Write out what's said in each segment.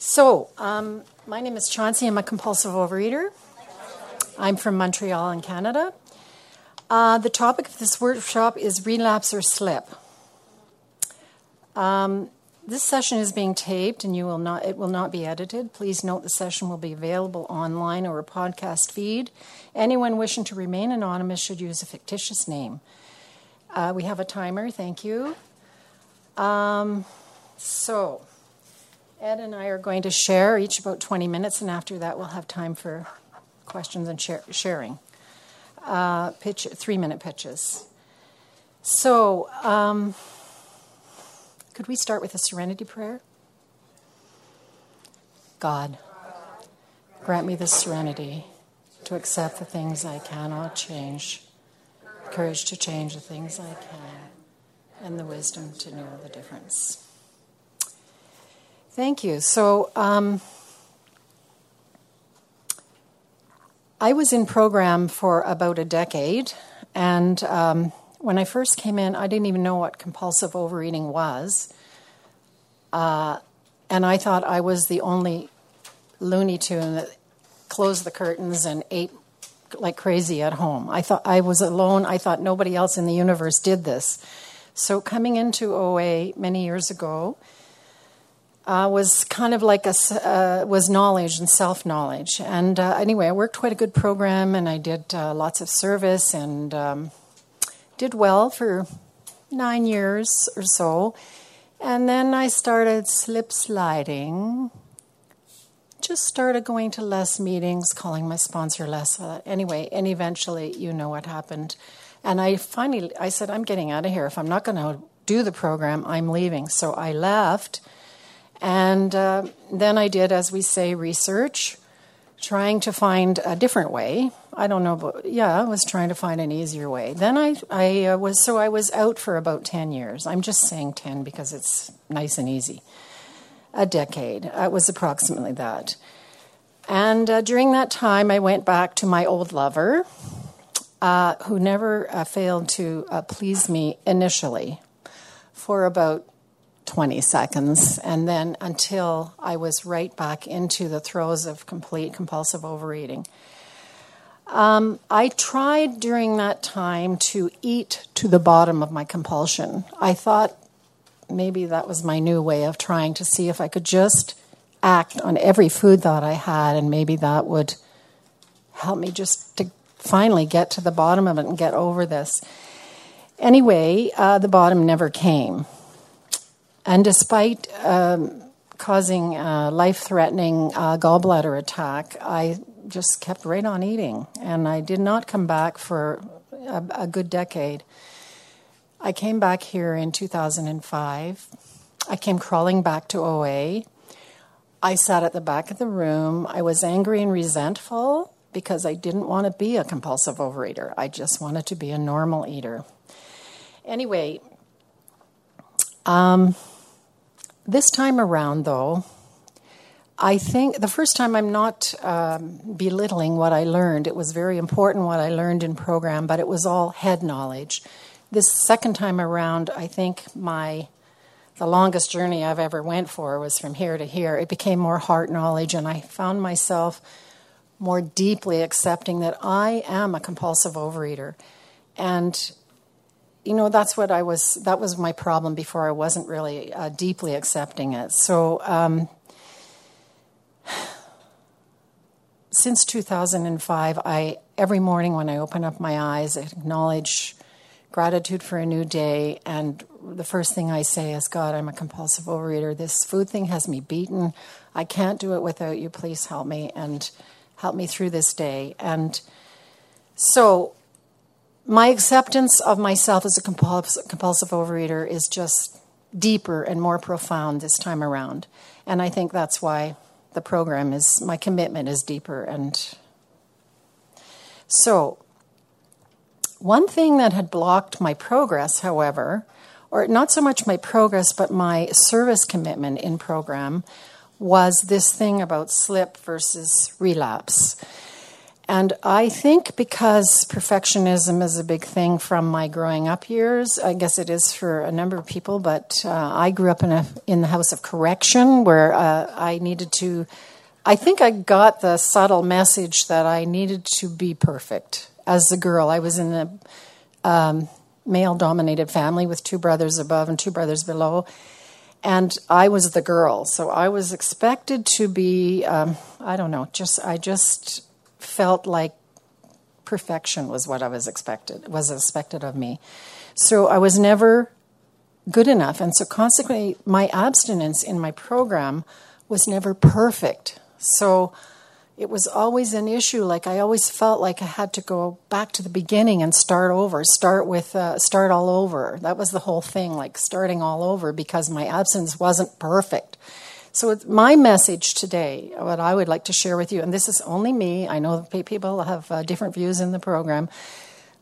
So, um, my name is Chauncey. I'm a compulsive overeater. I'm from Montreal in Canada. Uh, the topic of this workshop is relapse or slip. Um, this session is being taped and you will not, it will not be edited. Please note the session will be available online or a podcast feed. Anyone wishing to remain anonymous should use a fictitious name. Uh, we have a timer, thank you. Um, so, Ed and I are going to share each about 20 minutes, and after that, we'll have time for questions and share, sharing. Uh, pitch, three minute pitches. So, um, could we start with a serenity prayer? God, grant me the serenity to accept the things I cannot change, courage to change the things I can, and the wisdom to know the difference. Thank you. So, um, I was in program for about a decade, and um, when I first came in, I didn't even know what compulsive overeating was. Uh, and I thought I was the only Looney Tune that closed the curtains and ate like crazy at home. I thought I was alone. I thought nobody else in the universe did this. So, coming into OA many years ago, uh, was kind of like a uh, was knowledge and self knowledge. And uh, anyway, I worked quite a good program, and I did uh, lots of service and um, did well for nine years or so. And then I started slip sliding. Just started going to less meetings, calling my sponsor less. Uh, anyway, and eventually, you know what happened. And I finally, I said, I'm getting out of here. If I'm not going to do the program, I'm leaving. So I left and uh, then I did, as we say, research, trying to find a different way. I don't know, but yeah, I was trying to find an easier way. Then I, I uh, was, so I was out for about 10 years. I'm just saying 10 because it's nice and easy. A decade. It was approximately that. And uh, during that time, I went back to my old lover, uh, who never uh, failed to uh, please me initially for about 20 seconds, and then until I was right back into the throes of complete compulsive overeating. Um, I tried during that time to eat to the bottom of my compulsion. I thought maybe that was my new way of trying to see if I could just act on every food thought I had, and maybe that would help me just to finally get to the bottom of it and get over this. Anyway, uh, the bottom never came. And despite um, causing a life threatening uh, gallbladder attack, I just kept right on eating. And I did not come back for a, a good decade. I came back here in 2005. I came crawling back to OA. I sat at the back of the room. I was angry and resentful because I didn't want to be a compulsive overeater. I just wanted to be a normal eater. Anyway, um, this time around, though, I think the first time I'm not um, belittling what I learned. It was very important what I learned in program, but it was all head knowledge. This second time around, I think my the longest journey I've ever went for was from here to here. It became more heart knowledge, and I found myself more deeply accepting that I am a compulsive overeater, and you know that's what I was. That was my problem before. I wasn't really uh, deeply accepting it. So um, since 2005, I every morning when I open up my eyes, I acknowledge gratitude for a new day, and the first thing I say is, "God, I'm a compulsive overeater. This food thing has me beaten. I can't do it without you. Please help me and help me through this day." And so my acceptance of myself as a compulsive, overeater is just deeper and more profound this time around. And I think that's why the program is, my commitment is deeper. And so, one thing that had blocked my progress, however, or not so much my progress, but my service commitment in program, was this thing about slip versus relapse. And I think because perfectionism is a big thing from my growing up years, I guess it is for a number of people, but uh, I grew up in, a, in the house of correction where uh, I needed to, I think I got the subtle message that I needed to be perfect. As a girl, I was in a um, male dominated family with two brothers above and two brothers below. And I was the girl, so I was expected to be, um, I don't know, just, I just felt like perfection was what I was expected was expected of me. So I was never good enough, and so consequently, my abstinence in my program was never perfect. So it was always an issue. Like I always felt like I had to go back to the beginning and start over, start with, uh, start all over. That was the whole thing, like starting all over because my absence wasn't perfect. So, my message today, what I would like to share with you, and this is only me, I know people have uh, different views in the program,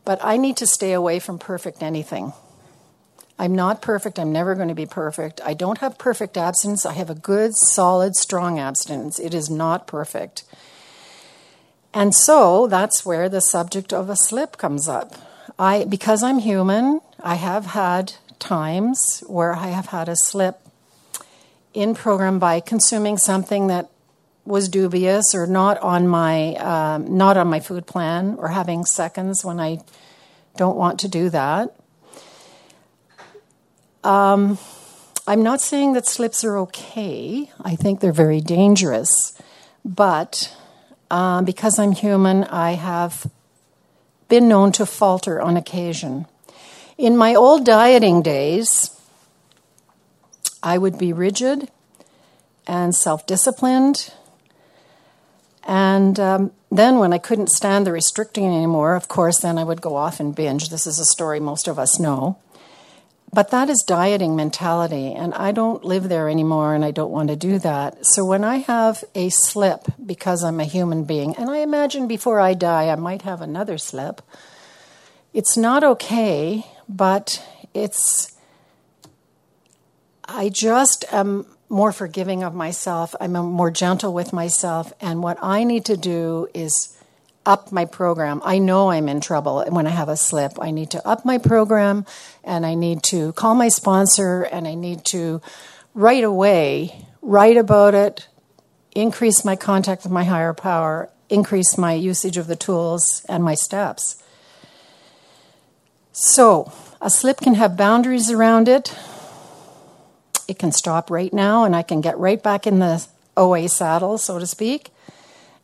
but I need to stay away from perfect anything. I'm not perfect. I'm never going to be perfect. I don't have perfect abstinence. I have a good, solid, strong abstinence. It is not perfect. And so that's where the subject of a slip comes up. I because I'm human, I have had times where I have had a slip in program by consuming something that was dubious or not on my um, not on my food plan or having seconds when I don't want to do that. Um, I'm not saying that slips are okay. I think they're very dangerous, but um, because I'm human, I have been known to falter on occasion. In my old dieting days, I would be rigid and self disciplined. And um, then, when I couldn't stand the restricting anymore, of course, then I would go off and binge. This is a story most of us know. But that is dieting mentality, and I don't live there anymore, and I don't want to do that. So when I have a slip, because I'm a human being, and I imagine before I die I might have another slip, it's not okay, but it's I just am more forgiving of myself. I'm more gentle with myself. And what I need to do is up my program. I know I'm in trouble when I have a slip. I need to up my program and I need to call my sponsor and I need to right away write about it, increase my contact with my higher power, increase my usage of the tools and my steps. So, a slip can have boundaries around it it can stop right now and I can get right back in the OA saddle, so to speak.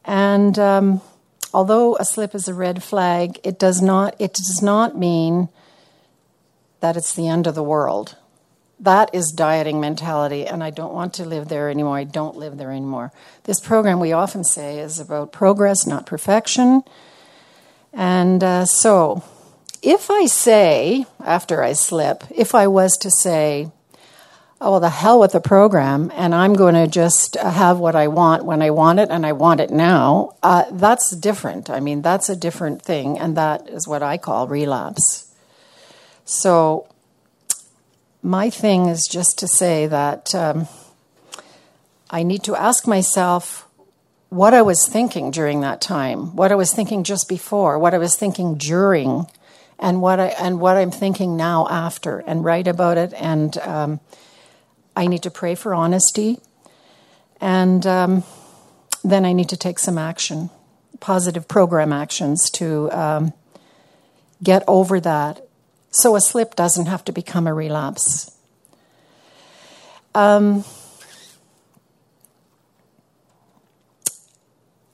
And um, although a slip is a red flag, it does not it does not mean that it's the end of the world. That is dieting mentality, and I don't want to live there anymore. I don't live there anymore. This program, we often say, is about progress, not perfection. And uh, so, if I say, after I slip, if I was to say, oh, well, the hell with the program, and I'm going to just have what I want when I want it, and I want it now, uh, that's different. I mean, that's a different thing, and that is what I call relapse. So, my thing is just to say that um, I need to ask myself what I was thinking during that time, what I was thinking just before, what I was thinking during, and what I and what I'm thinking now after, and write about it and. Um, I need to pray for honesty, and um, then I need to take some action, positive program actions to um, get over that so a slip doesn't have to become a relapse. Um,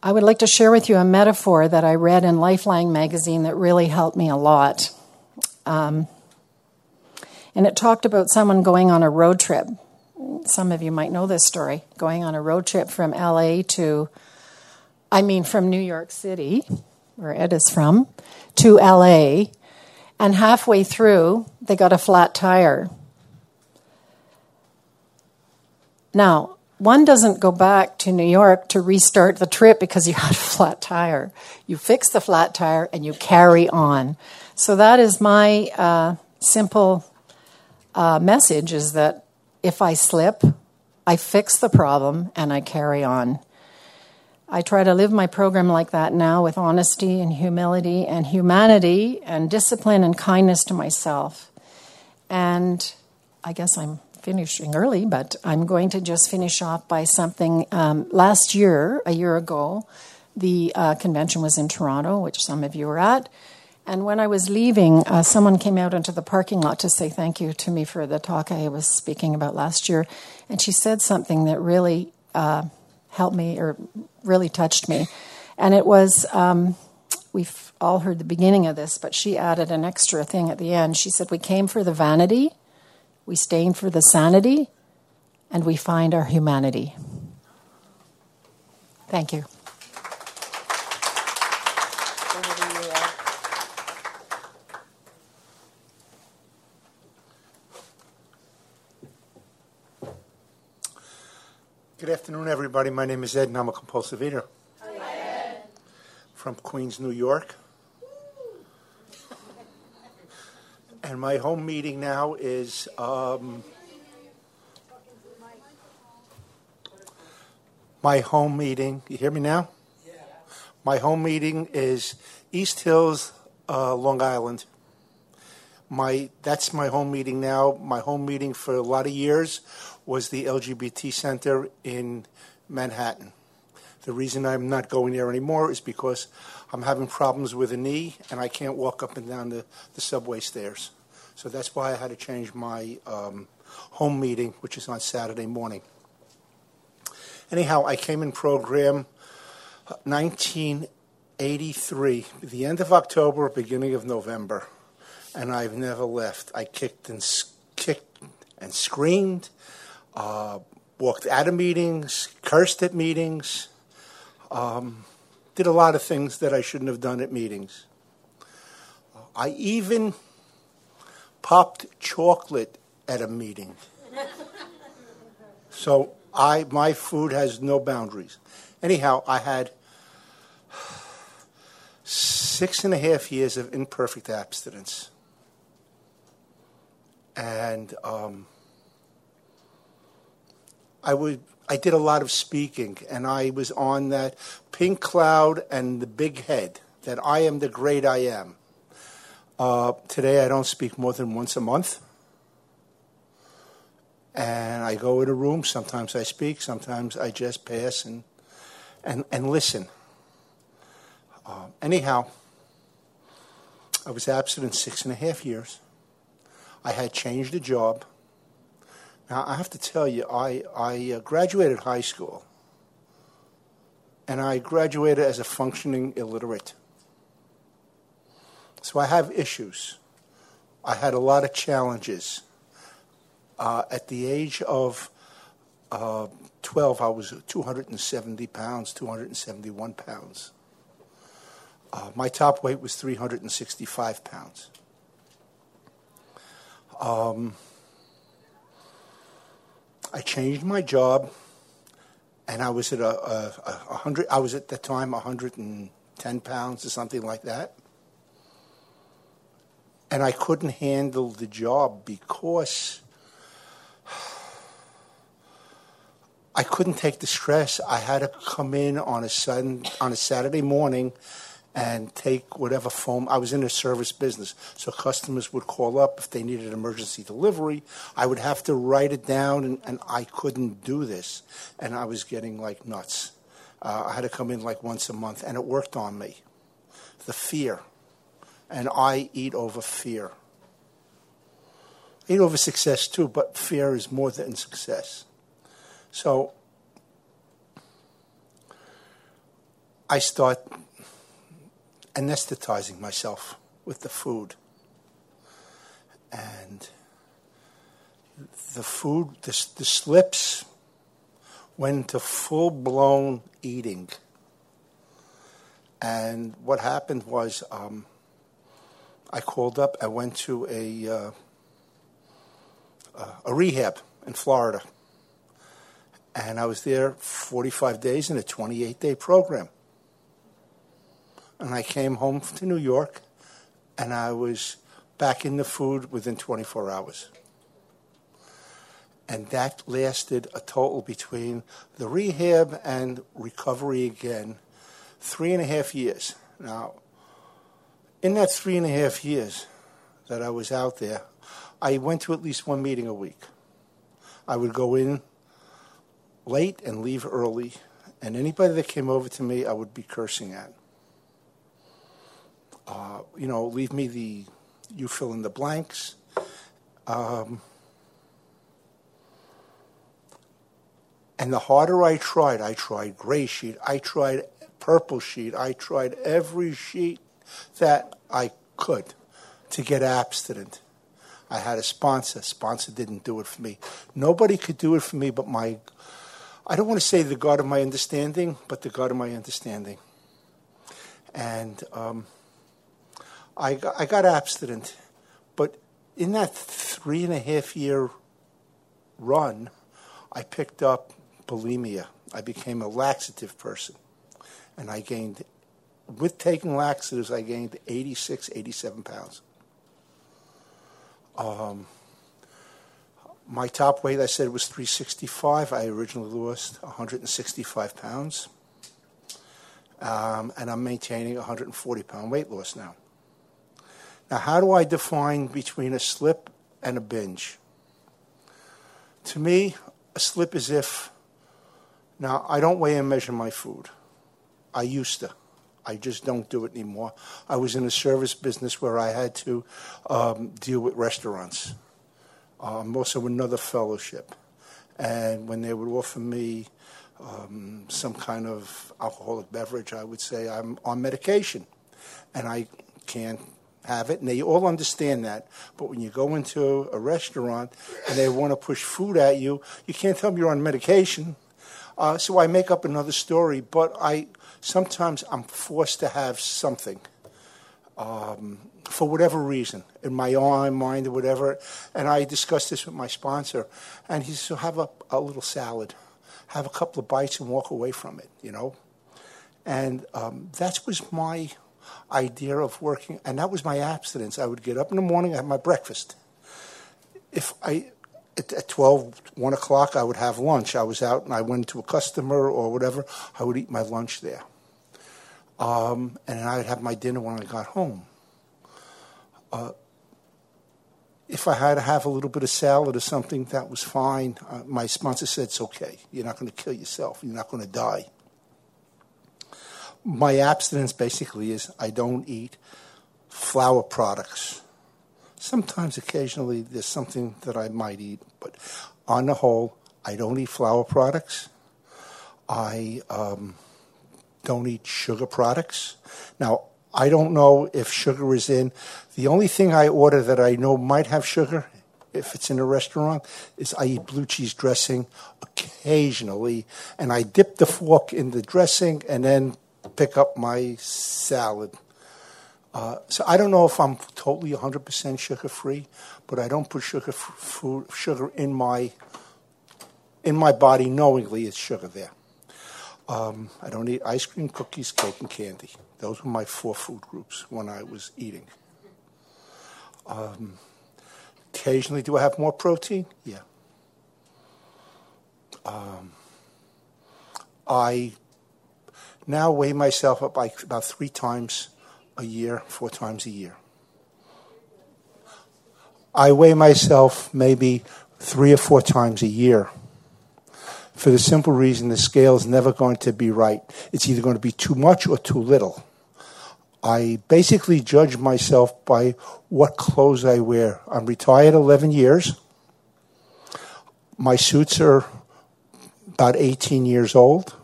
I would like to share with you a metaphor that I read in Lifeline magazine that really helped me a lot. Um, and it talked about someone going on a road trip some of you might know this story, going on a road trip from LA to, I mean, from New York City, where Ed is from, to LA. And halfway through, they got a flat tire. Now, one doesn't go back to New York to restart the trip because you had a flat tire. You fix the flat tire and you carry on. So that is my uh, simple uh, message: is that if I slip, I fix the problem and I carry on. I try to live my program like that now with honesty and humility and humanity and discipline and kindness to myself. And I guess I'm finishing early, but I'm going to just finish off by something. Um, last year, a year ago, the uh, convention was in Toronto, which some of you were at. And when I was leaving, uh, someone came out into the parking lot to say thank you to me for the talk I was speaking about last year. And she said something that really uh, helped me or really touched me. And it was um, we've all heard the beginning of this, but she added an extra thing at the end. She said, We came for the vanity, we stain for the sanity, and we find our humanity. Thank you. Good afternoon, everybody. My name is Ed, and I'm a compulsive eater. From Queens, New York. And my home meeting now is um, my home meeting. You hear me now? Yeah. My home meeting is East Hills, uh, Long Island. My that's my home meeting now. My home meeting for a lot of years was the LGBT Center in Manhattan. The reason I'm not going there anymore is because I'm having problems with a knee and I can't walk up and down the, the subway stairs. So that's why I had to change my um, home meeting, which is on Saturday morning. Anyhow, I came in program 1983, the end of October, beginning of November, and I've never left. I kicked and kicked and screamed uh, walked out of meetings, cursed at meetings, um, did a lot of things that I shouldn't have done at meetings. I even popped chocolate at a meeting. so I, my food has no boundaries. Anyhow, I had six and a half years of imperfect abstinence. And um, I would I did a lot of speaking, and I was on that pink cloud and the big head that I am the great I am. Uh, today I don't speak more than once a month. And I go in a room, sometimes I speak, sometimes I just pass and, and, and listen. Uh, anyhow, I was absent in six and a half years. I had changed a job. Now, I have to tell you, I, I uh, graduated high school, and I graduated as a functioning illiterate. So I have issues. I had a lot of challenges. Uh, at the age of uh, 12, I was 270 pounds, 271 pounds. Uh, my top weight was 365 pounds. Um, I changed my job, and I was at a, a, a hundred. I was at the time 110 pounds or something like that, and I couldn't handle the job because I couldn't take the stress. I had to come in on a sudden on a Saturday morning and take whatever phone. I was in a service business, so customers would call up if they needed emergency delivery. I would have to write it down, and, and I couldn't do this, and I was getting like nuts. Uh, I had to come in like once a month, and it worked on me. The fear, and I eat over fear. I eat over success too, but fear is more than success. So I start anesthetizing myself with the food. And the food, the, the slips went to full blown eating. And what happened was um, I called up, I went to a, uh, a rehab in Florida. And I was there 45 days in a 28 day program and I came home to New York, and I was back in the food within 24 hours. And that lasted a total between the rehab and recovery again, three and a half years. Now, in that three and a half years that I was out there, I went to at least one meeting a week. I would go in late and leave early, and anybody that came over to me, I would be cursing at. You know, leave me the, you fill in the blanks. Um, and the harder I tried, I tried gray sheet, I tried purple sheet, I tried every sheet that I could to get abstinent. I had a sponsor. Sponsor didn't do it for me. Nobody could do it for me but my, I don't want to say the God of my understanding, but the God of my understanding. And um, I, got, I got abstinent. But in that three and a half year run, I picked up bulimia. I became a laxative person. And I gained, with taking laxatives, I gained 86, 87 pounds. Um, my top weight, I said, was 365. I originally lost 165 pounds. Um, and I'm maintaining 140 pound weight loss now. Now, how do I define between a slip and a binge? To me, a slip is if, now, I don't weigh and measure my food. I used to. I just don't do it anymore. I was in a service business where I had to um, deal with restaurants. I'm also another fellowship. And when they would offer me um, some kind of alcoholic beverage, I would say I'm on medication and I can't have it. And they all understand that. But when you go into a restaurant and they want to push food at you, you can't tell them you're on medication. Uh, so I make up another story, but I sometimes I'm forced to have something um, for whatever reason, in my own mind or whatever. And I discussed this with my sponsor, and he said, have a, a little salad, have a couple of bites, and walk away from it, you know? And um, that was my idea of working, and that was my abstinence. I would get up in the morning, have my breakfast. If I at 12, 1 o'clock, I would have lunch. I was out and I went to a customer or whatever. I would eat my lunch there. Um, and I would have my dinner when I got home. Uh, if I had to have a little bit of salad or something, that was fine. Uh, my sponsor said it's okay. You're not going to kill yourself. You're not going to die. My abstinence basically is I don't eat flour products. Sometimes, occasionally, there's something that I might eat, but on the whole, I don't eat flour products. I um, don't eat sugar products. Now, I don't know if sugar is in. The only thing I order that I know might have sugar, if it's in a restaurant, is I eat blue cheese dressing occasionally, and I dip the fork in the dressing and then pick up my salad. Uh, so I don't know if I'm totally 100% sugar free, but I don't put sugar f- food, sugar in my in my body knowingly. It's sugar there. Um, I don't eat ice cream, cookies, cake, and candy. Those were my four food groups when I was eating. Um, occasionally, do I have more protein? Yeah. Um, I now weigh myself up by about three times a year, four times a year. I weigh myself maybe three or four times a year for the simple reason the scale is never going to be right. It's either going to be too much or too little. I basically judge myself by what clothes I wear. I'm retired 11 years. My suits are about 18 years old.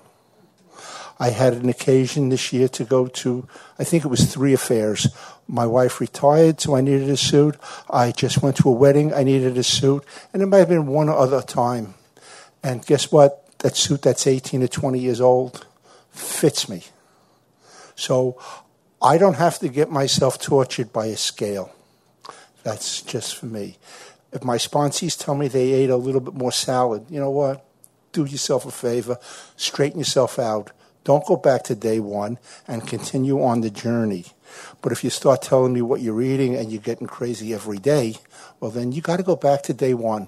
I had an occasion this year to go to, I think it was three affairs. My wife retired, so I needed a suit. I just went to a wedding, I needed a suit. And it might have been one other time. And guess what? That suit that's 18 to 20 years old fits me. So I don't have to get myself tortured by a scale. That's just for me. If my sponsees tell me they ate a little bit more salad, you know what? Do yourself a favor, straighten yourself out. Don't go back to day one and continue on the journey. But if you start telling me what you're eating and you're getting crazy every day, well, then you got to go back to day one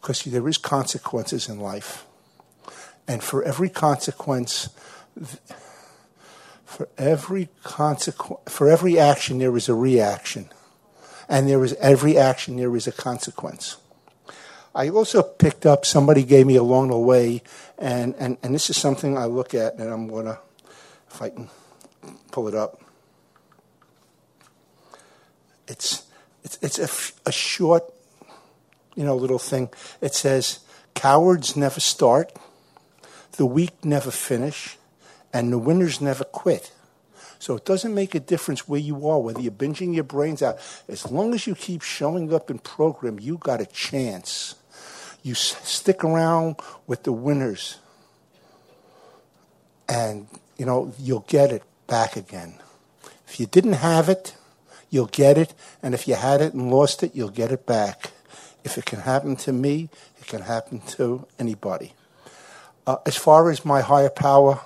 because there is consequences in life. And for every consequence, for every consequence, for every action, there is a reaction. And there is every action, there is a consequence. I also picked up, somebody gave me along the way, and, and, and this is something I look at, and I'm going to, if I can pull it up. It's, it's, it's a, a short, you know, little thing. It says, cowards never start, the weak never finish, and the winners never quit. So it doesn't make a difference where you are, whether you're binging your brains out. As long as you keep showing up in program, you got a chance. You stick around with the winners, and you know you'll get it back again. If you didn't have it, you'll get it, and if you had it and lost it, you'll get it back. If it can happen to me, it can happen to anybody. Uh, as far as my higher power,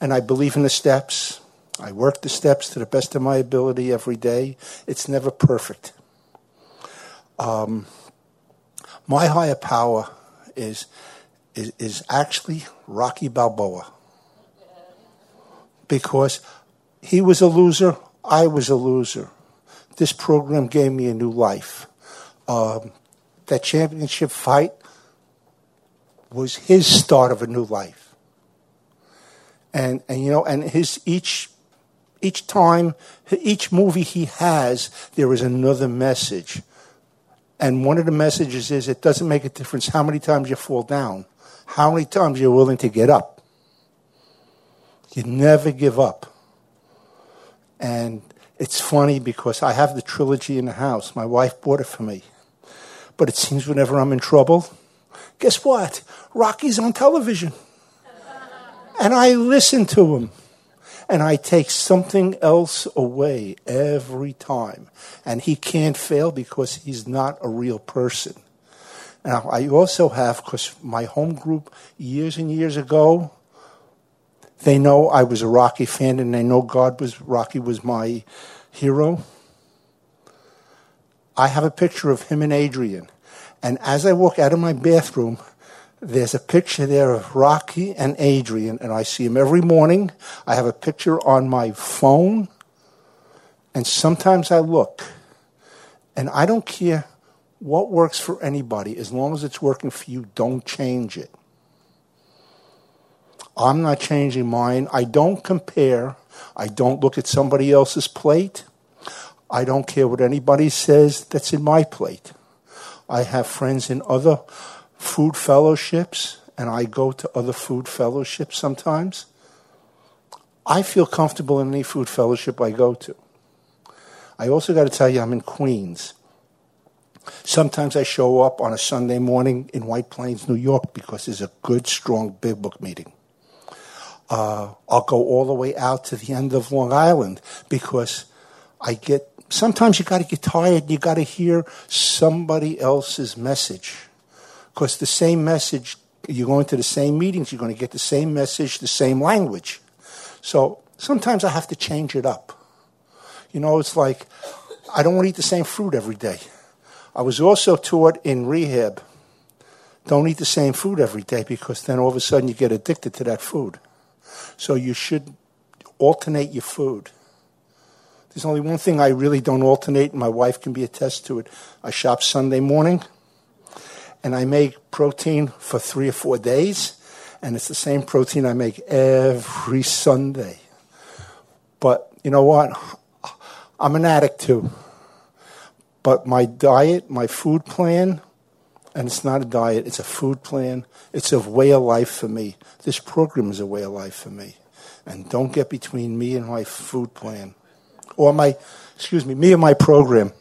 and I believe in the steps. I work the steps to the best of my ability every day. It's never perfect. Um, my higher power is, is, is actually Rocky Balboa. Because he was a loser, I was a loser. This program gave me a new life. Um, that championship fight was his start of a new life. And, and you know, and his each each time, each movie he has, there is another message. And one of the messages is it doesn't make a difference how many times you fall down, how many times you're willing to get up. You never give up. And it's funny because I have the trilogy in the house. My wife bought it for me. But it seems whenever I'm in trouble, guess what? Rocky's on television. and I listen to him and I take something else away every time. And he can't fail because he's not a real person. Now, I also have, because my home group years and years ago, they know I was a Rocky fan and they know God was, Rocky was my hero. I have a picture of him and Adrian. And as I walk out of my bathroom, there's a picture there of Rocky and Adrian, and I see him every morning. I have a picture on my phone, and sometimes I look, and I don't care what works for anybody. As long as it's working for you, don't change it. I'm not changing mine. I don't compare. I don't look at somebody else's plate. I don't care what anybody says that's in my plate. I have friends in other food fellowships, and I go to other food fellowships sometimes, I feel comfortable in any food fellowship I go to. I also got to tell you, I'm in Queens. Sometimes I show up on a Sunday morning in White Plains, New York, because there's a good, strong big book meeting. Uh, I'll go all the way out to the end of Long Island because I get. Sometimes you got to get tired. You got to hear somebody else's message because the same message, you're going to the same meetings, you're going to get the same message, the same language. So sometimes I have to change it up. You know, it's like I don't want to eat the same fruit every day. I was also taught in rehab don't eat the same food every day because then all of a sudden you get addicted to that food. So you should alternate your food. There's only one thing I really don't alternate, and my wife can be attest to it. I shop Sunday morning and I make protein for three or four days, and it's the same protein I make every Sunday. But you know what? I'm an addict too. But my diet, my food plan, and it's not a diet, it's a food plan. It's a way of life for me. This program is a way of life for me. And don't get between me and my food plan. Or my, excuse me, me and my program.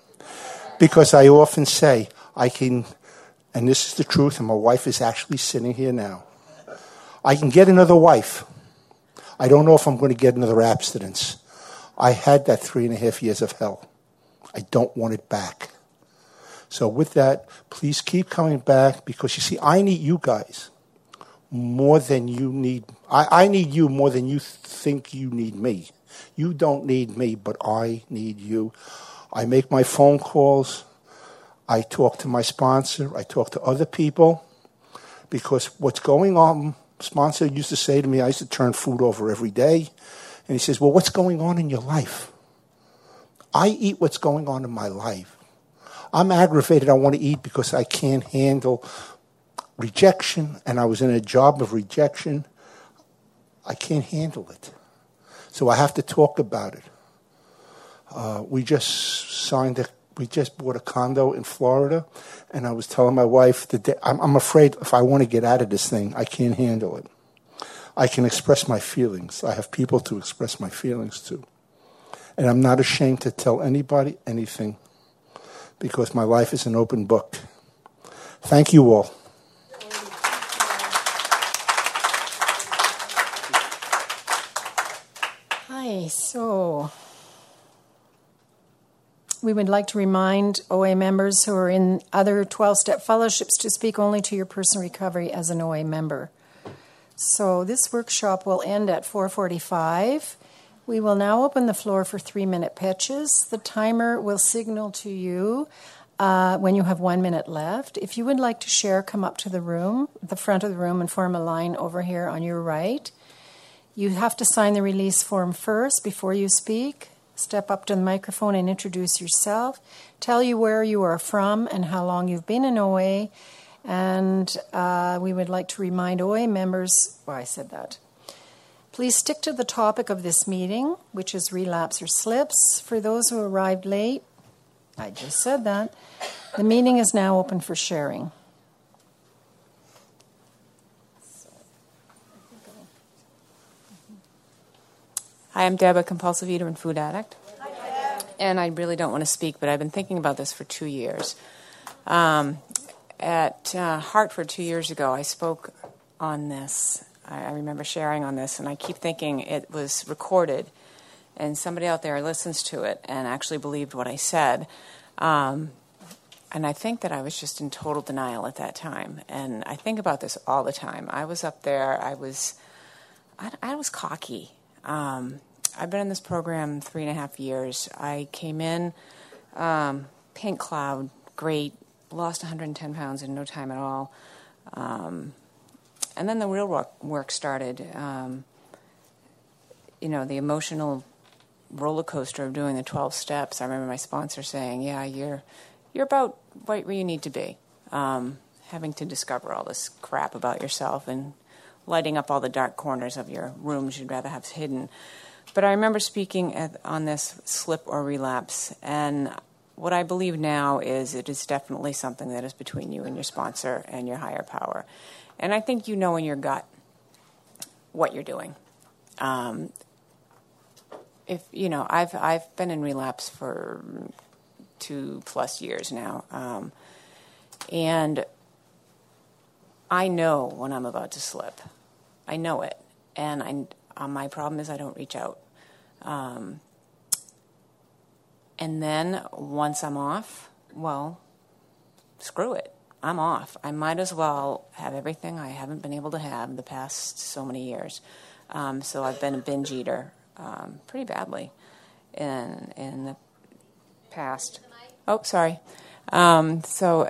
Because I often say, I can and this is the truth, and my wife is actually sitting here now. I can get another wife. I don't know if I'm going to get another abstinence. I had that three and a half years of hell. I don't want it back. So, with that, please keep coming back because you see, I need you guys more than you need. I, I need you more than you think you need me. You don't need me, but I need you. I make my phone calls. I talk to my sponsor. I talk to other people because what's going on, sponsor used to say to me, I used to turn food over every day. And he says, Well, what's going on in your life? I eat what's going on in my life. I'm aggravated. I want to eat because I can't handle rejection, and I was in a job of rejection. I can't handle it. So I have to talk about it. Uh, we just signed a we just bought a condo in Florida, and I was telling my wife that I'm, I'm afraid if I want to get out of this thing, I can't handle it. I can express my feelings. I have people to express my feelings to. And I'm not ashamed to tell anybody anything because my life is an open book. Thank you all. Hi, so we would like to remind OA members who are in other 12 step fellowships to speak only to your personal recovery as an OA member. So this workshop will end at 4:45. We will now open the floor for 3-minute pitches. The timer will signal to you uh, when you have 1 minute left. If you would like to share, come up to the room, the front of the room and form a line over here on your right. You have to sign the release form first before you speak. Step up to the microphone and introduce yourself. Tell you where you are from and how long you've been in OA. And uh, we would like to remind OA members, well, I said that. Please stick to the topic of this meeting, which is relapse or slips. For those who arrived late, I just said that. The meeting is now open for sharing. Hi, I'm Deb, a compulsive eater and food addict. And I really don't want to speak, but I've been thinking about this for two years. Um, at uh, Hartford two years ago, I spoke on this. I, I remember sharing on this, and I keep thinking it was recorded, and somebody out there listens to it and actually believed what I said. Um, and I think that I was just in total denial at that time. And I think about this all the time. I was up there. I was, I, I was cocky. Um, I've been in this program three and a half years. I came in, um, pink cloud, great, lost 110 pounds in no time at all. Um, and then the real work, work started. Um, you know, the emotional roller coaster of doing the 12 steps. I remember my sponsor saying, "Yeah, you're you're about right where you need to be." Um, having to discover all this crap about yourself and lighting up all the dark corners of your rooms you'd rather have hidden. But I remember speaking at, on this slip or relapse, and what I believe now is it is definitely something that is between you and your sponsor and your higher power. And I think you know in your gut what you're doing. Um, if you know, I've I've been in relapse for two plus years now, um, and I know when I'm about to slip. I know it, and I uh, my problem is I don't reach out. Um, and then once I'm off, well, screw it. I'm off. I might as well have everything I haven't been able to have the past so many years. Um, so I've been a binge eater um, pretty badly in in the past. Oh, sorry. Um, so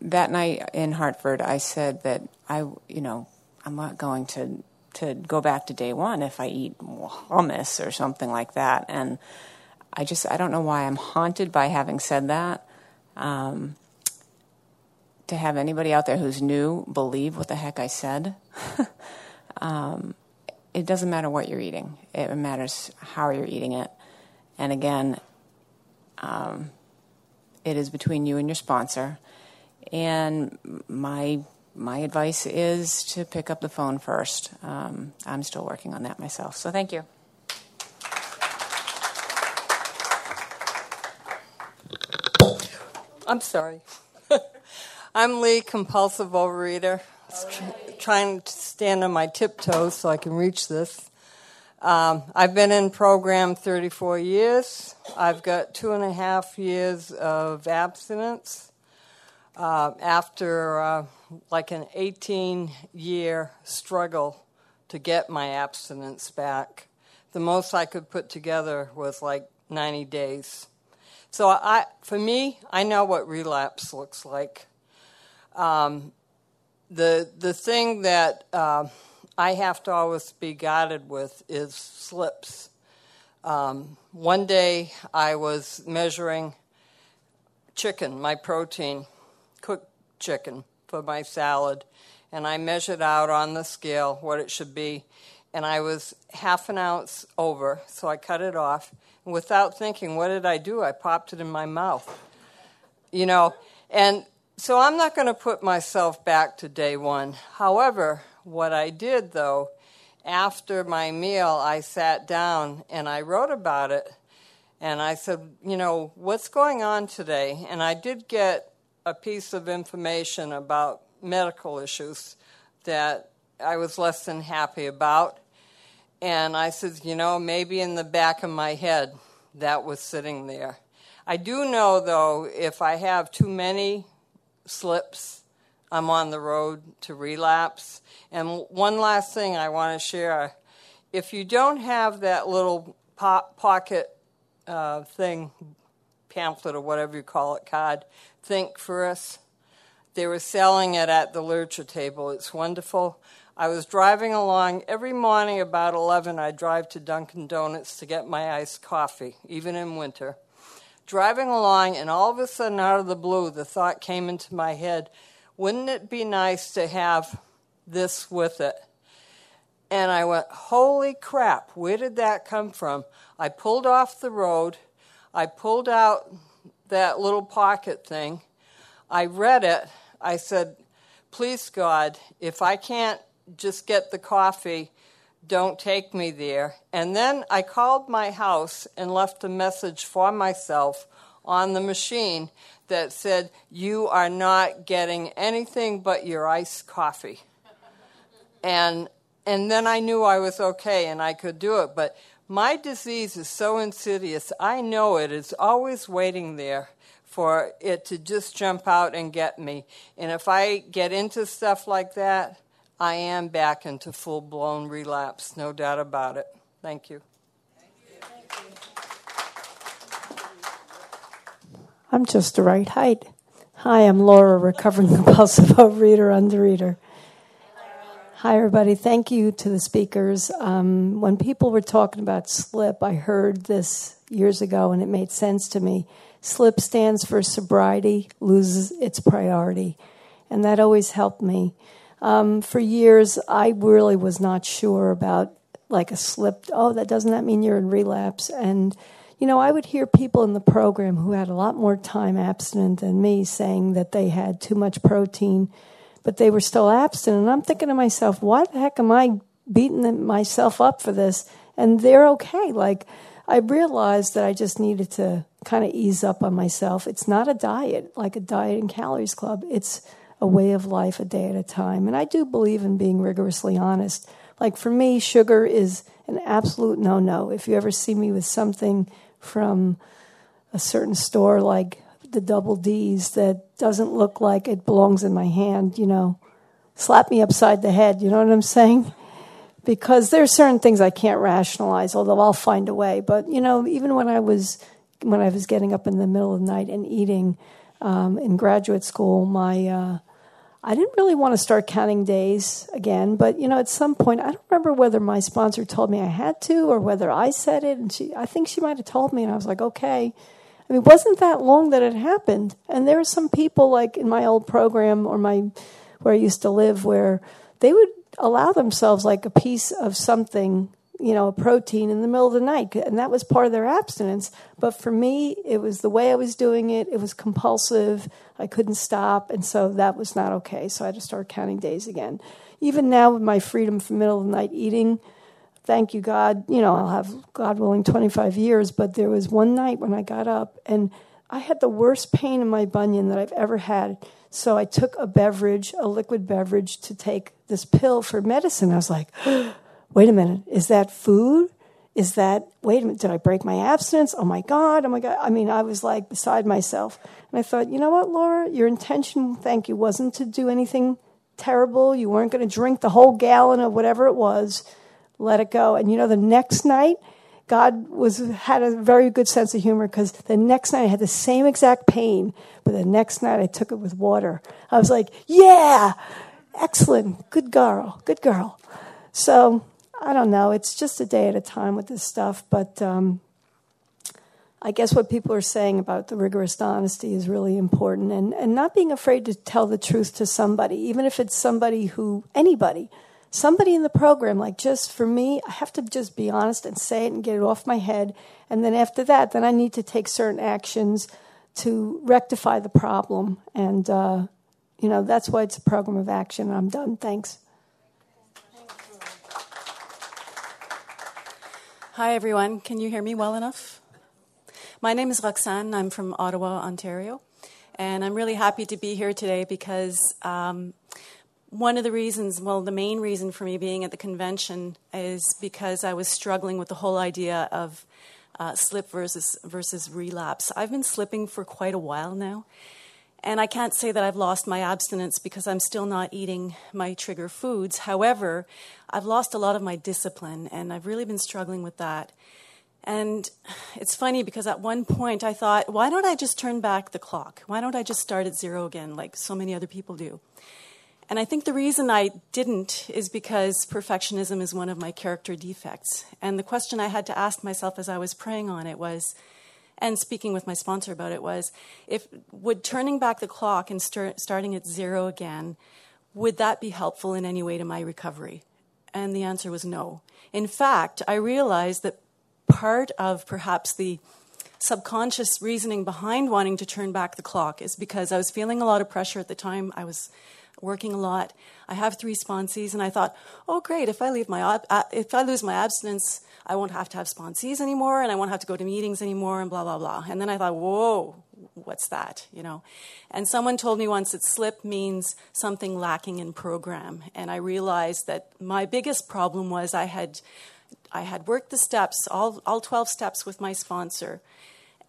that night in Hartford, I said that I, you know, I'm not going to to go back to day one if I eat hummus or something like that. And I just, I don't know why I'm haunted by having said that. Um, to have anybody out there who's new believe what the heck I said. um, it doesn't matter what you're eating, it matters how you're eating it. And again, um, it is between you and your sponsor. And my my advice is to pick up the phone first. Um, I'm still working on that myself. So thank you. I'm sorry. I'm Lee, compulsive overeater. trying to stand on my tiptoes so I can reach this. Um, I've been in program 34 years. I've got two and a half years of abstinence. Uh, after uh, like an 18 year struggle to get my abstinence back. The most I could put together was like 90 days. So I, for me, I know what relapse looks like. Um, the the thing that uh, I have to always be guided with is slips. Um, one day I was measuring chicken, my protein, chicken for my salad, and I measured out on the scale what it should be, and I was half an ounce over, so I cut it off. And without thinking, what did I do? I popped it in my mouth. You know, and so I'm not going to put myself back to day one. However, what I did though, after my meal, I sat down and I wrote about it. And I said, you know, what's going on today? And I did get a piece of information about medical issues that I was less than happy about. And I said, you know, maybe in the back of my head that was sitting there. I do know, though, if I have too many slips, I'm on the road to relapse. And one last thing I want to share if you don't have that little po- pocket uh, thing, pamphlet or whatever you call it, card, think for us. They were selling it at the literature table. It's wonderful. I was driving along every morning about 11. I drive to Dunkin' Donuts to get my iced coffee, even in winter. Driving along, and all of a sudden, out of the blue, the thought came into my head wouldn't it be nice to have this with it? And I went, holy crap, where did that come from? I pulled off the road. I pulled out that little pocket thing. I read it. I said, please, God, if I can't just get the coffee, don't take me there. And then I called my house and left a message for myself on the machine that said, You are not getting anything but your iced coffee. and, and then I knew I was okay and I could do it. But my disease is so insidious, I know it is always waiting there for it to just jump out and get me. And if I get into stuff like that, I am back into full blown relapse, no doubt about it. Thank you. I'm just the right height. Hi, I'm Laura, recovering compulsive overeater, undereater. Hi, everybody. Thank you to the speakers. Um, when people were talking about SLIP, I heard this years ago and it made sense to me. SLIP stands for sobriety loses its priority. And that always helped me. Um, for years, I really was not sure about like a slip. Oh, that doesn't that mean you're in relapse? And you know, I would hear people in the program who had a lot more time abstinent than me saying that they had too much protein, but they were still abstinent. And I'm thinking to myself, why the heck am I beating myself up for this? And they're okay. Like, I realized that I just needed to kind of ease up on myself. It's not a diet, like a diet and calories club. It's a way of life a day at a time. And I do believe in being rigorously honest. Like for me, sugar is an absolute no no. If you ever see me with something from a certain store like the double D's that doesn't look like it belongs in my hand, you know, slap me upside the head, you know what I'm saying? Because there's certain things I can't rationalize, although I'll find a way. But you know, even when I was when I was getting up in the middle of the night and eating um, in graduate school, my uh, I didn't really want to start counting days again, but you know, at some point, I don't remember whether my sponsor told me I had to or whether I said it, and she, I think she might have told me, and I was like, okay. I mean, it wasn't that long that it happened, and there were some people like in my old program or my where I used to live where they would allow themselves like a piece of something you know, a protein in the middle of the night, and that was part of their abstinence. But for me, it was the way I was doing it. It was compulsive. I couldn't stop, and so that was not okay. So I had to start counting days again. Even now, with my freedom from middle of the night eating, thank you God. You know, I'll have God willing 25 years. But there was one night when I got up and I had the worst pain in my bunion that I've ever had. So I took a beverage, a liquid beverage, to take this pill for medicine. I was like wait a minute, is that food? Is that, wait a minute, did I break my abstinence? Oh my God, oh my God. I mean, I was like beside myself. And I thought, you know what, Laura, your intention, thank you, wasn't to do anything terrible. You weren't going to drink the whole gallon of whatever it was. Let it go. And you know, the next night, God was had a very good sense of humor because the next night I had the same exact pain, but the next night I took it with water. I was like, "Yeah, excellent, good girl, good girl." So I don't know. It's just a day at a time with this stuff, but um, I guess what people are saying about the rigorous honesty is really important, and and not being afraid to tell the truth to somebody, even if it's somebody who anybody somebody in the program, like just for me, I have to just be honest and say it and get it off my head. And then after that, then I need to take certain actions to rectify the problem. And, uh, you know, that's why it's a program of action. I'm done. Thanks. Hi, everyone. Can you hear me well enough? My name is Roxanne. I'm from Ottawa, Ontario. And I'm really happy to be here today because um, one of the reasons, well, the main reason for me being at the convention is because I was struggling with the whole idea of uh, slip versus versus relapse. I've been slipping for quite a while now, and I can't say that I've lost my abstinence because I'm still not eating my trigger foods. However, I've lost a lot of my discipline, and I've really been struggling with that. And it's funny because at one point I thought, why don't I just turn back the clock? Why don't I just start at zero again, like so many other people do? And I think the reason I didn't is because perfectionism is one of my character defects. And the question I had to ask myself as I was praying on it was, and speaking with my sponsor about it was, if would turning back the clock and start, starting at zero again, would that be helpful in any way to my recovery? And the answer was no. In fact, I realized that part of perhaps the subconscious reasoning behind wanting to turn back the clock is because I was feeling a lot of pressure at the time. I was working a lot. I have three sponsees, and I thought, oh, great, if I, leave my, uh, if I lose my abstinence, I won't have to have sponsees anymore, and I won't have to go to meetings anymore, and blah, blah, blah. And then I thought, whoa, what's that, you know? And someone told me once that slip means something lacking in program. And I realized that my biggest problem was I had, I had worked the steps, all, all 12 steps with my sponsor.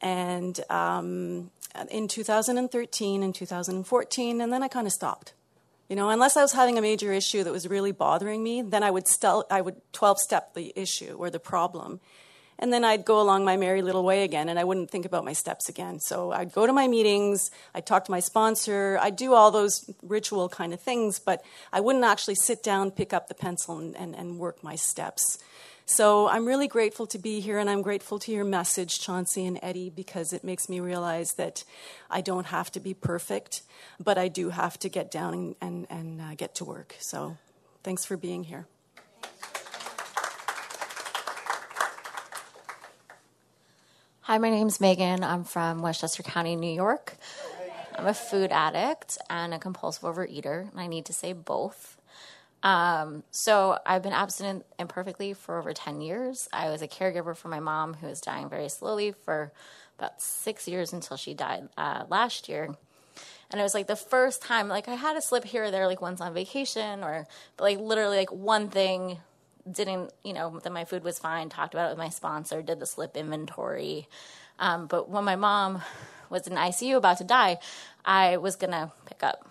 And um, in 2013 and 2014, and then I kind of stopped. You know, unless I was having a major issue that was really bothering me, then I would stel- I would 12 step the issue or the problem. And then I'd go along my merry little way again and I wouldn't think about my steps again. So I'd go to my meetings, I'd talk to my sponsor, I'd do all those ritual kind of things, but I wouldn't actually sit down, pick up the pencil, and, and, and work my steps. So I'm really grateful to be here, and I'm grateful to your message, Chauncey and Eddie, because it makes me realize that I don't have to be perfect, but I do have to get down and, and, uh, get to work. So thanks for being here. Hi, my name's Megan. I'm from Westchester County, New York. I'm a food addict and a compulsive overeater, and I need to say both. Um, so I've been abstinent imperfectly for over 10 years. I was a caregiver for my mom who was dying very slowly for about six years until she died uh, last year. And it was like the first time, like I had a slip here or there, like once on vacation, or but like literally like one thing didn't, you know, that my food was fine. Talked about it with my sponsor, did the slip inventory. Um, but when my mom was in ICU about to die, I was gonna pick up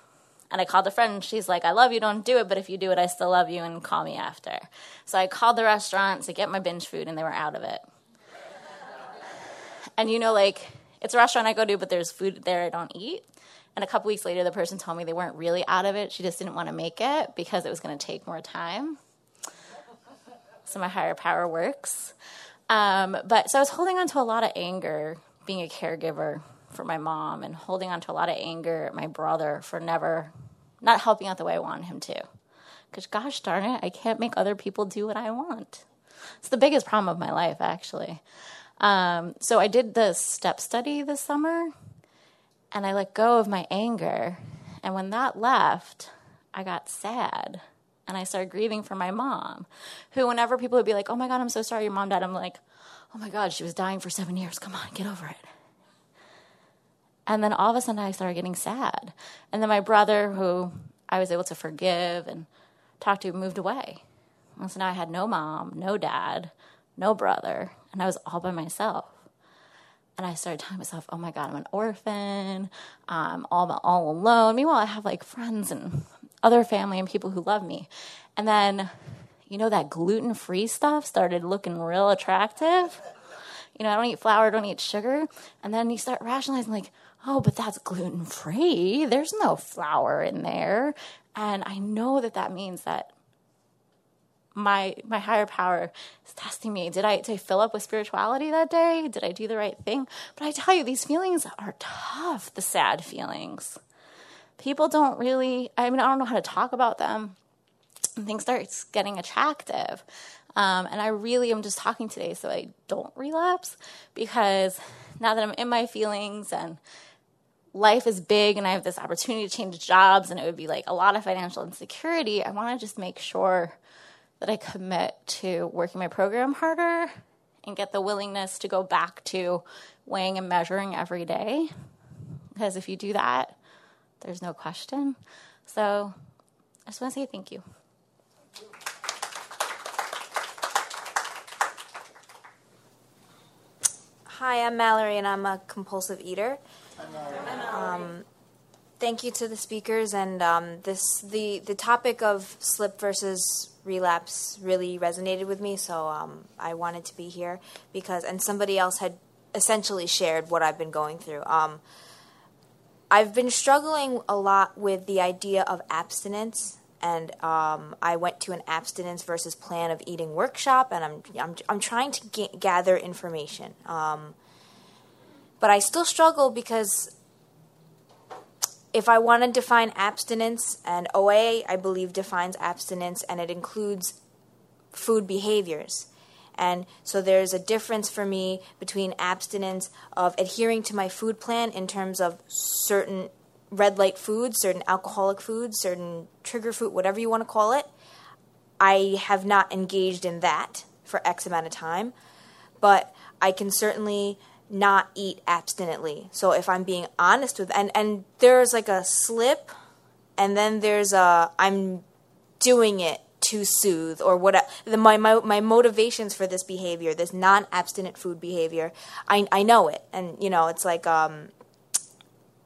and I called a friend and she's like, I love you, don't do it, but if you do it, I still love you and call me after. So I called the restaurant to get my binge food and they were out of it. and you know, like, it's a restaurant I go to, but there's food there I don't eat. And a couple weeks later, the person told me they weren't really out of it. She just didn't want to make it because it was going to take more time. So my higher power works. Um, but so I was holding on to a lot of anger being a caregiver for my mom and holding on to a lot of anger at my brother for never not helping out the way I wanted him to. Because gosh darn it, I can't make other people do what I want. It's the biggest problem of my life, actually. Um, so I did the step study this summer and I let go of my anger. And when that left, I got sad and I started grieving for my mom, who, whenever people would be like, oh my God, I'm so sorry your mom died, I'm like, oh my God, she was dying for seven years. Come on, get over it. And then all of a sudden I started getting sad. And then my brother, who I was able to forgive and talk to, moved away. And so now I had no mom, no dad, no brother, and I was all by myself. And I started telling myself, oh my God, I'm an orphan. I'm all, all alone. Meanwhile, I have like friends and other family and people who love me. And then, you know, that gluten free stuff started looking real attractive. You know, I don't eat flour, I don't eat sugar. And then you start rationalizing, like, oh, but that's gluten free. There's no flour in there. And I know that that means that my my higher power is testing me. Did I did I fill up with spirituality that day? Did I do the right thing? But I tell you, these feelings are tough. The sad feelings. People don't really. I mean, I don't know how to talk about them. And things start getting attractive. Um, and I really am just talking today so I don't relapse because now that I'm in my feelings and life is big and I have this opportunity to change jobs and it would be like a lot of financial insecurity, I want to just make sure that I commit to working my program harder and get the willingness to go back to weighing and measuring every day. Because if you do that, there's no question. So I just want to say thank you. Hi, I'm Mallory, and I'm a compulsive eater. Um, thank you to the speakers, and um, this the the topic of slip versus relapse really resonated with me. So um, I wanted to be here because, and somebody else had essentially shared what I've been going through. Um, I've been struggling a lot with the idea of abstinence and um, I went to an abstinence versus plan of eating workshop, and I'm I'm I'm trying to g- gather information. Um, but I still struggle because if I want to define abstinence, and OA I believe defines abstinence, and it includes food behaviors. And so there's a difference for me between abstinence of adhering to my food plan in terms of certain red light foods, certain alcoholic foods, certain trigger food, whatever you want to call it. I have not engaged in that for X amount of time, but I can certainly not eat abstinently. So if I'm being honest with and and there's like a slip and then there's a I'm doing it to soothe or what the, my, my my motivations for this behavior, this non-abstinent food behavior, I I know it. And you know, it's like um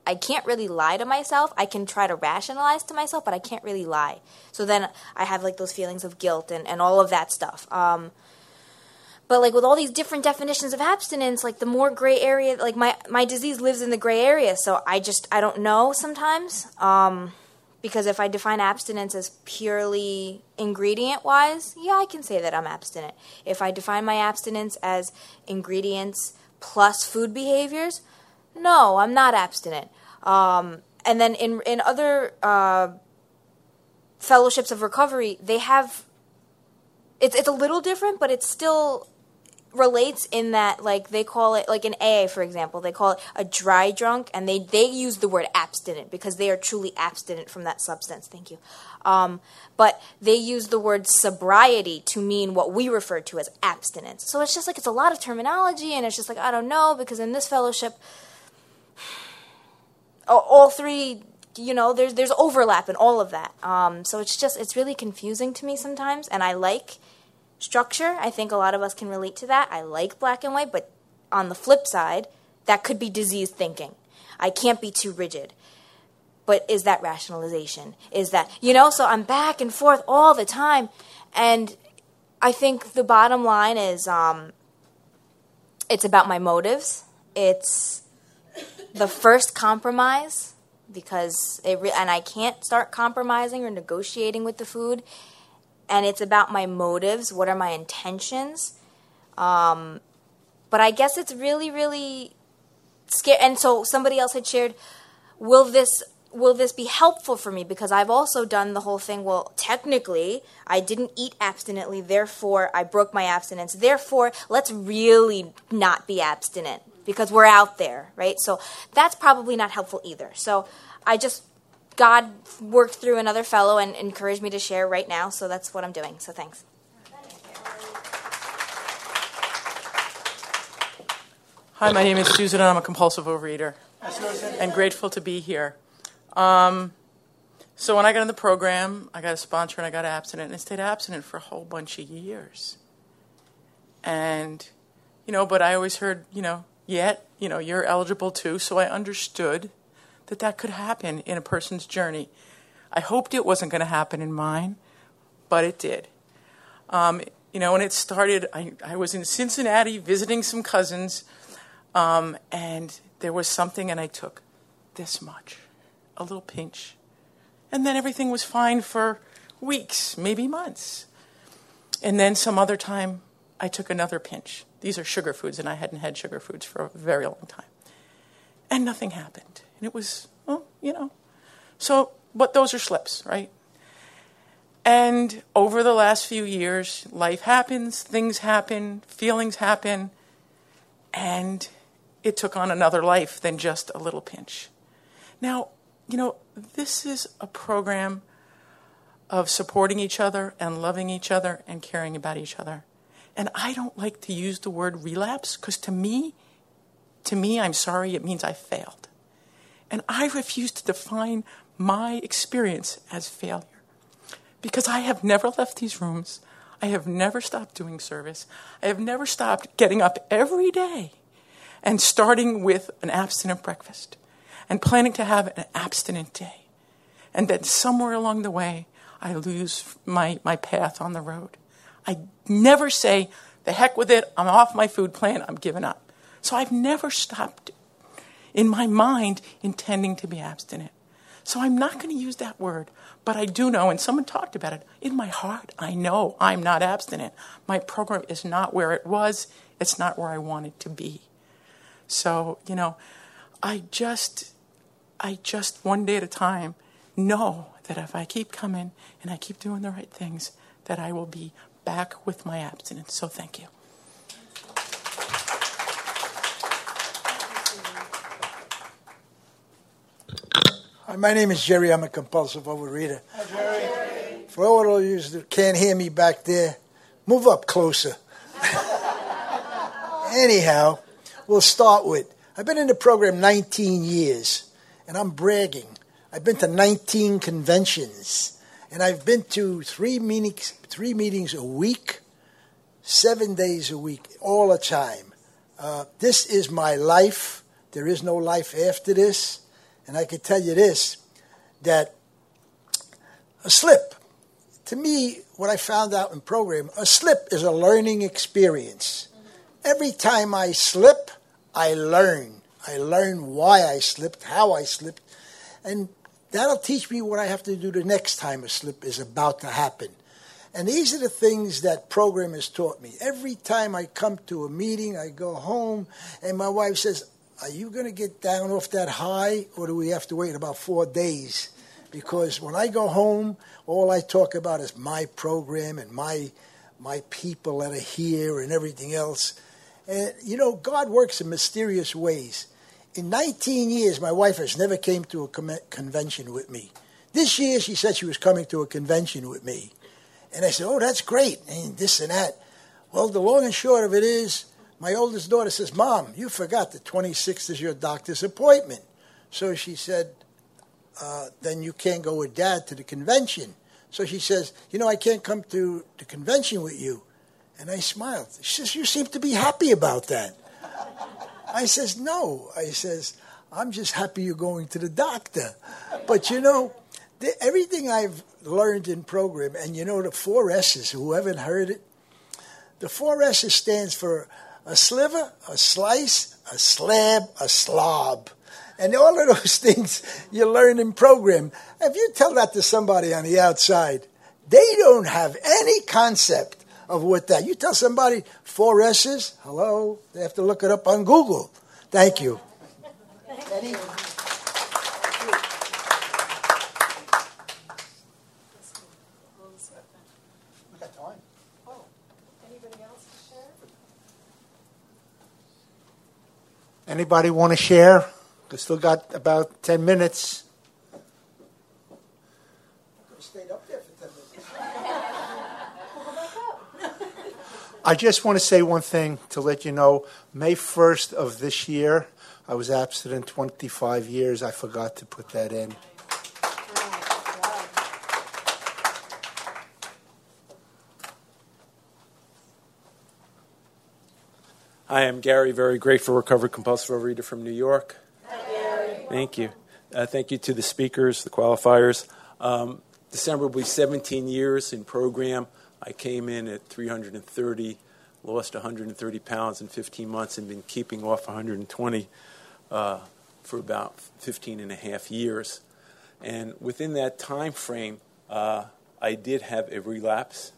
I can't really lie to myself. I can try to rationalize to myself, but I can't really lie. So then I have like those feelings of guilt and, and all of that stuff. Um, but like with all these different definitions of abstinence, like the more gray area, like my my disease lives in the gray area. So I just I don't know sometimes. Um, because if I define abstinence as purely ingredient wise, yeah, I can say that I'm abstinent. If I define my abstinence as ingredients plus food behaviors, no, I'm not abstinent. Um, and then in in other uh, fellowships of recovery, they have it's it's a little different, but it's still relates in that like they call it like in AA for example they call it a dry drunk and they they use the word abstinent because they are truly abstinent from that substance. Thank you. Um, but they use the word sobriety to mean what we refer to as abstinence. So it's just like it's a lot of terminology and it's just like I don't know because in this fellowship all three you know there's there's overlap in all of that. Um, so it's just it's really confusing to me sometimes and i like structure i think a lot of us can relate to that. I like black and white but on the flip side that could be diseased thinking. I can't be too rigid. But is that rationalization? Is that you know so i'm back and forth all the time. And i think the bottom line is um, it's about my motives. It's the first compromise because it re- and I can't start compromising or negotiating with the food and it's about my motives what are my intentions um, but I guess it's really really scary and so somebody else had shared will this will this be helpful for me because I've also done the whole thing well technically I didn't eat abstinently therefore I broke my abstinence therefore let's really not be abstinent because we're out there, right? So that's probably not helpful either. So I just, God worked through another fellow and encouraged me to share right now. So that's what I'm doing. So thanks. Hi, my name is Susan, and I'm a compulsive overeater. And grateful to be here. Um, so when I got in the program, I got a sponsor and I got abstinent, and I stayed abstinent for a whole bunch of years. And, you know, but I always heard, you know, yet, you know, you're eligible too. So I understood that that could happen in a person's journey. I hoped it wasn't going to happen in mine, but it did. Um, you know, and it started, I, I was in Cincinnati visiting some cousins, um, and there was something, and I took this much, a little pinch. And then everything was fine for weeks, maybe months. And then some other time, I took another pinch. These are sugar foods, and I hadn't had sugar foods for a very long time. And nothing happened. And it was, well, you know. So, but those are slips, right? And over the last few years, life happens, things happen, feelings happen, and it took on another life than just a little pinch. Now, you know, this is a program of supporting each other and loving each other and caring about each other. And I don't like to use the word relapse because to me, to me, I'm sorry, it means I failed. And I refuse to define my experience as failure because I have never left these rooms. I have never stopped doing service. I have never stopped getting up every day and starting with an abstinent breakfast and planning to have an abstinent day. And then somewhere along the way, I lose my, my path on the road. I never say, the heck with it, I'm off my food plan, I'm giving up. So I've never stopped in my mind intending to be abstinent. So I'm not going to use that word, but I do know, and someone talked about it, in my heart, I know I'm not abstinent. My program is not where it was, it's not where I want it to be. So, you know, I just I just one day at a time know that if I keep coming and I keep doing the right things, that I will be back with my abstinence. So thank you. Hi, my name is Jerry. I'm a compulsive overeater. Hi, Jerry. For all of you that can't hear me back there, move up closer. Anyhow, we'll start with I've been in the program 19 years and I'm bragging. I've been to 19 conventions, and I've been to three meetings, three meetings a week, seven days a week, all the time. Uh, this is my life. There is no life after this. And I can tell you this that a slip, to me, what I found out in program, a slip is a learning experience. Every time I slip, I learn. I learn why I slipped, how I slipped, and that'll teach me what I have to do the next time a slip is about to happen. And these are the things that program has taught me. Every time I come to a meeting, I go home, and my wife says, Are you going to get down off that high, or do we have to wait about four days? Because when I go home, all I talk about is my program and my, my people that are here and everything else. And, you know, God works in mysterious ways. In 19 years, my wife has never came to a convention with me. This year, she said she was coming to a convention with me. And I said, oh, that's great, and this and that. Well, the long and short of it is, my oldest daughter says, Mom, you forgot the 26th is your doctor's appointment. So she said, uh, then you can't go with Dad to the convention. So she says, You know, I can't come to the convention with you. And I smiled. She says, You seem to be happy about that. I says, no. I says, I'm just happy you're going to the doctor. But you know, the, everything I've learned in program, and you know the four S's, who haven't heard it, the four S's stands for a sliver, a slice, a slab, a slob. And all of those things you learn in program. If you tell that to somebody on the outside, they don't have any concept of what that. You tell somebody four S's, hello, they have to look it up on Google. Thank you. Eddie? Anybody want to share? We still got about 10 minutes. I just want to say one thing to let you know. May 1st of this year, I was abstinent 25 years. I forgot to put that in. Hi, I'm Gary, very grateful recovered compulsive overeater from New York. Thank you. Uh, thank you to the speakers, the qualifiers. Um, December will be 17 years in program. I came in at 330, lost 130 pounds in 15 months, and been keeping off 120 uh, for about 15 and a half years. And within that time frame, uh, I did have a relapse,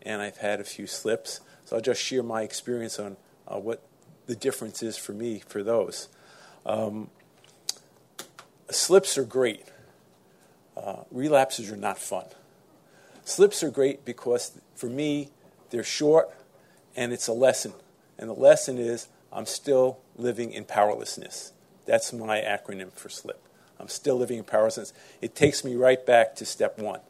and I've had a few slips. So I'll just share my experience on uh, what the difference is for me for those. Um, slips are great. Uh, relapses are not fun. Slips are great because, for me, they're short and it's a lesson. And the lesson is I'm still living in powerlessness. That's my acronym for SLIP. I'm still living in powerlessness. It takes me right back to step one.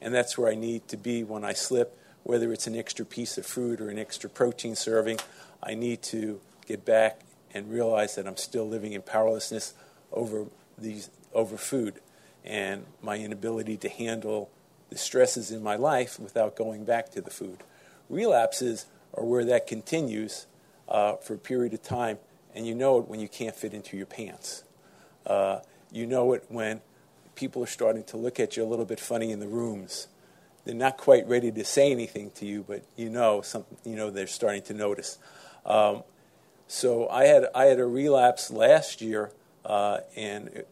And that's where I need to be when I slip, whether it's an extra piece of fruit or an extra protein serving. I need to get back and realize that I'm still living in powerlessness over, these, over food and my inability to handle the stresses in my life without going back to the food. Relapses are where that continues uh, for a period of time, and you know it when you can't fit into your pants. Uh, you know it when people are starting to look at you a little bit funny in the rooms. They're not quite ready to say anything to you, but you know something. You know they're starting to notice. Um, so I had I had a relapse last year, uh, and it,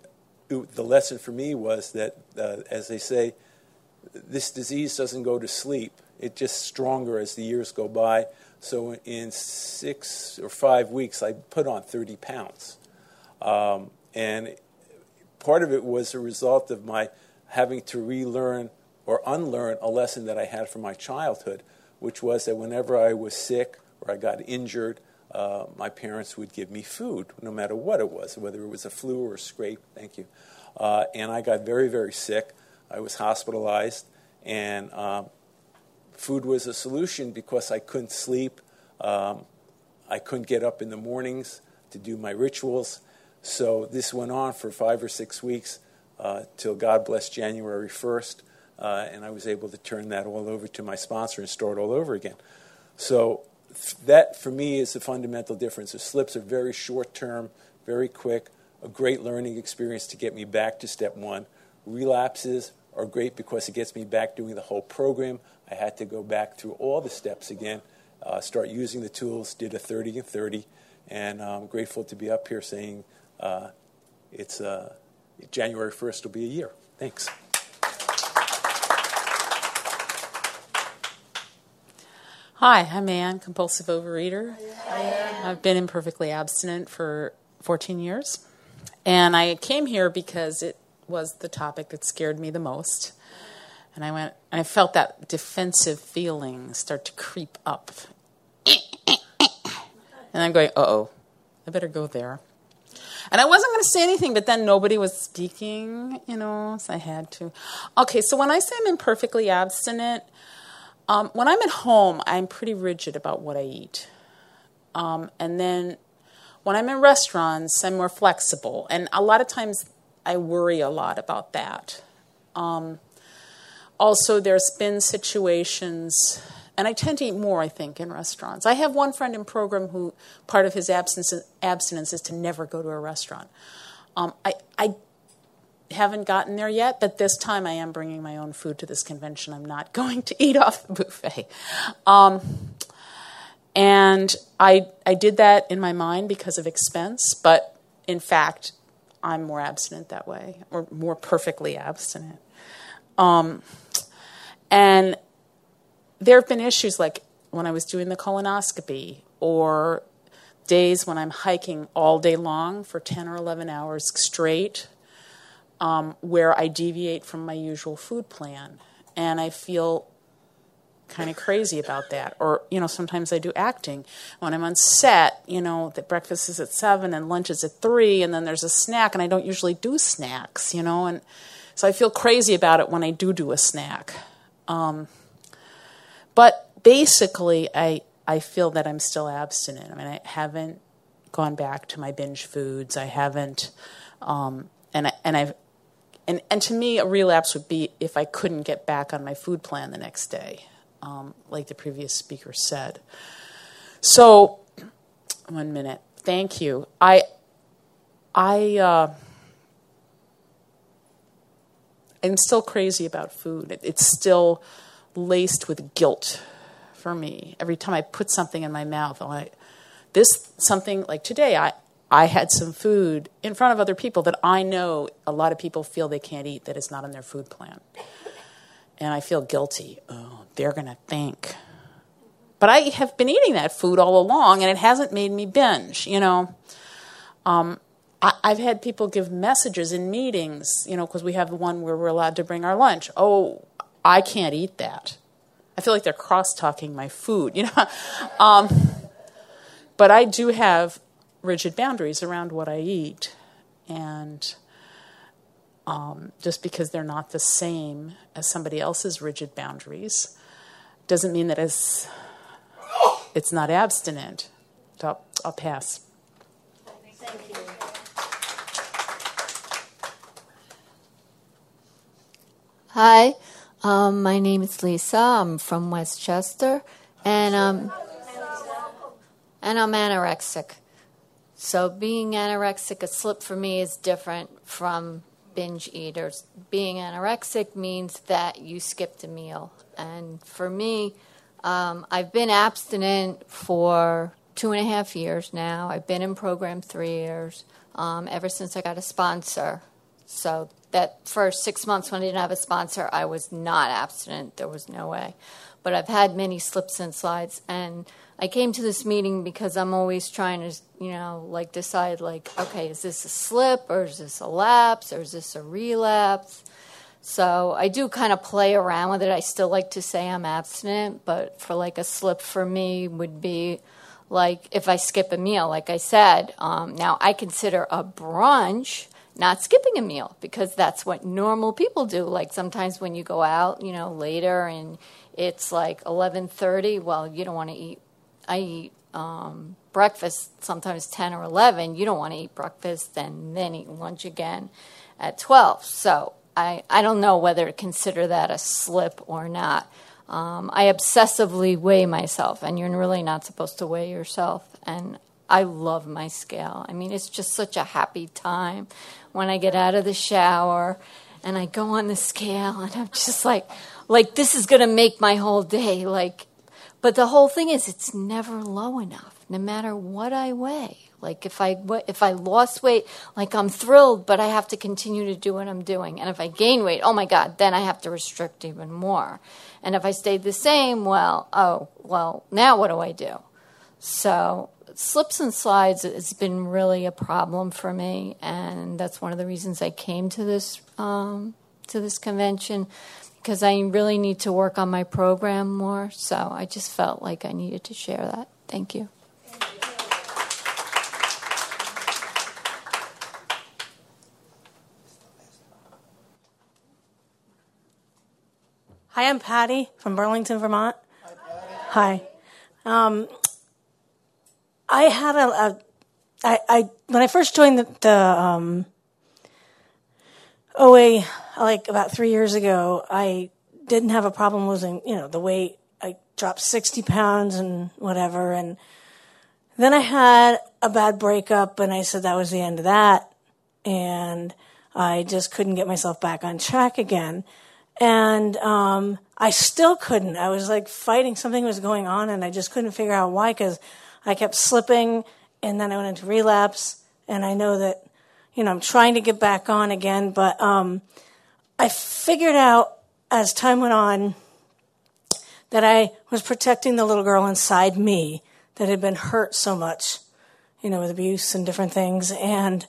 it, the lesson for me was that, uh, as they say, this disease doesn't go to sleep. It just stronger as the years go by. So in six or five weeks, I put on 30 pounds. Um, and part of it was a result of my having to relearn or unlearn a lesson that I had from my childhood, which was that whenever I was sick or I got injured, uh, my parents would give me food, no matter what it was, whether it was a flu or a scrape. Thank you. Uh, and I got very, very sick. I was hospitalized, and um, food was a solution because I couldn't sleep. Um, I couldn't get up in the mornings to do my rituals. So this went on for five or six weeks uh, till God bless January 1st, uh, and I was able to turn that all over to my sponsor and start all over again. So that for me is the fundamental difference. The slips are very short term, very quick, a great learning experience to get me back to step one. Relapses are great because it gets me back doing the whole program. I had to go back through all the steps again, uh, start using the tools, did a 30 and 30, and I'm grateful to be up here saying uh, it's uh, January 1st will be a year. Thanks. Hi, I'm Ann, compulsive overeater. I've been imperfectly abstinent for 14 years. And I came here because it was the topic that scared me the most. And I went, and I felt that defensive feeling start to creep up. And I'm going, uh oh, I better go there. And I wasn't going to say anything, but then nobody was speaking, you know, so I had to. Okay, so when I say I'm imperfectly abstinent, um, when I'm at home, I'm pretty rigid about what I eat. Um, and then when I'm in restaurants, I'm more flexible. And a lot of times I worry a lot about that. Um, also, there's been situations, and I tend to eat more, I think, in restaurants. I have one friend in program who part of his abstinence, abstinence is to never go to a restaurant. Um, I, I haven't gotten there yet, but this time I am bringing my own food to this convention. I'm not going to eat off the buffet. Um, and I, I did that in my mind because of expense, but in fact, I'm more abstinent that way, or more perfectly abstinent. Um, and there have been issues like when I was doing the colonoscopy, or days when I'm hiking all day long for 10 or 11 hours straight um, where I deviate from my usual food plan. And I feel kind of crazy about that. Or, you know, sometimes I do acting. When I'm on set, you know, that breakfast is at seven and lunch is at three, and then there's a snack, and I don't usually do snacks, you know, and so I feel crazy about it when I do do a snack. Um, but basically, I I feel that I'm still abstinent. I mean, I haven't gone back to my binge foods. I haven't, um, and I, and I've and, and to me, a relapse would be if I couldn't get back on my food plan the next day, um, like the previous speaker said. So, one minute. Thank you. I, I, uh, I'm still crazy about food. It, it's still laced with guilt for me. Every time I put something in my mouth, like, this something like today, I, I had some food in front of other people that I know a lot of people feel they can't eat that is not in their food plan. And I feel guilty. Oh, they're going to think. But I have been eating that food all along and it hasn't made me binge, you know. Um, I, have had people give messages in meetings, you know, because we have the one where we're allowed to bring our lunch. Oh, I can't eat that. I feel like they're cross talking my food, you know. um, but I do have rigid boundaries around what I eat. And um, just because they're not the same as somebody else's rigid boundaries doesn't mean that it's, it's not abstinent. So I'll, I'll pass. Hi, um, my name is Lisa. I'm from Westchester, and um, and I'm anorexic. So being anorexic, a slip for me is different from binge eaters. Being anorexic means that you skipped a meal, and for me, um, I've been abstinent for two and a half years now. I've been in program three years, um, ever since I got a sponsor. So that first six months when I didn't have a sponsor, I was not abstinent. There was no way. But I've had many slips and slides, and I came to this meeting because I'm always trying to, you know, like decide, like, okay, is this a slip or is this a lapse or is this a relapse? So I do kind of play around with it. I still like to say I'm abstinent, but for like a slip for me would be like if I skip a meal, like I said. Um, now I consider a brunch not skipping a meal because that's what normal people do. Like sometimes when you go out, you know, later and it's like 11:30, well, you don't want to eat I eat um, breakfast sometimes 10 or 11. You don't want to eat breakfast and then eat lunch again at 12. So I, I don't know whether to consider that a slip or not. Um, I obsessively weigh myself, and you're really not supposed to weigh yourself. And I love my scale. I mean, it's just such a happy time when I get out of the shower and I go on the scale and I'm just like, like this is going to make my whole day. Like, but the whole thing is, it's never low enough, no matter what I weigh. Like if I if I lost weight, like I'm thrilled, but I have to continue to do what I'm doing. And if I gain weight, oh my God, then I have to restrict even more. And if I stayed the same, well, oh well, now what do I do? So slips and slides has been really a problem for me, and that's one of the reasons I came to this um, to this convention because I really need to work on my program more. So I just felt like I needed to share that. Thank you. Hi, I'm Patty from Burlington, Vermont. Hi. Um, I had a, a I, I when I first joined the, the um, OA like about three years ago, I didn't have a problem losing, you know, the weight. I dropped 60 pounds and whatever. And then I had a bad breakup and I said that was the end of that. And I just couldn't get myself back on track again. And, um, I still couldn't. I was like fighting something was going on and I just couldn't figure out why because I kept slipping, and then I went into relapse. And I know that, you know, I'm trying to get back on again, but um, I figured out as time went on that I was protecting the little girl inside me that had been hurt so much, you know, with abuse and different things. And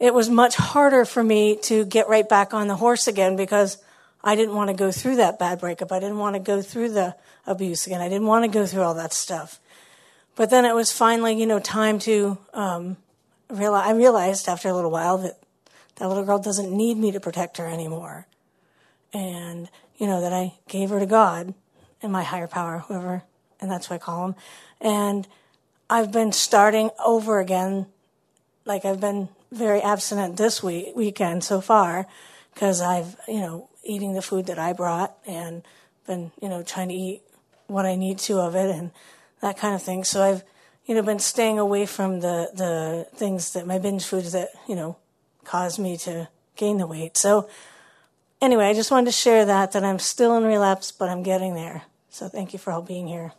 it was much harder for me to get right back on the horse again because I didn't want to go through that bad breakup. I didn't want to go through the abuse again. I didn't want to go through all that stuff. But then it was finally, you know, time to um, I realized after a little while that that little girl doesn't need me to protect her anymore, and you know that I gave her to God and my higher power, whoever, and that's what I call him. And I've been starting over again, like I've been very abstinent this week weekend so far, because I've you know eating the food that I brought and been you know trying to eat what I need to of it and that kind of thing. So I've, you know, been staying away from the, the things that my binge foods that, you know, caused me to gain the weight. So anyway, I just wanted to share that that I'm still in relapse, but I'm getting there. So thank you for all being here.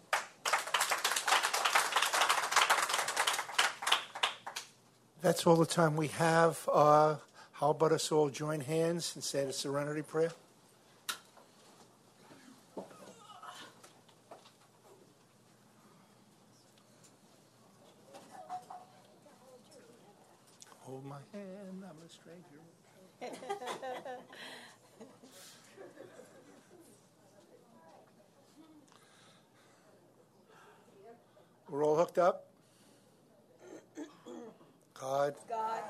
That's all the time we have. Uh, how about us all join hands and say the serenity prayer? Hold my hand, I'm a stranger. We're all hooked up? God, God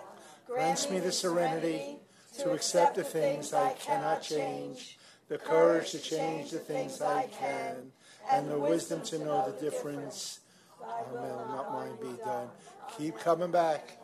grants me the serenity to accept the things I cannot change, the courage to change the things I can, and the wisdom to know the difference. Amen. Oh, not mine be done. Keep coming back.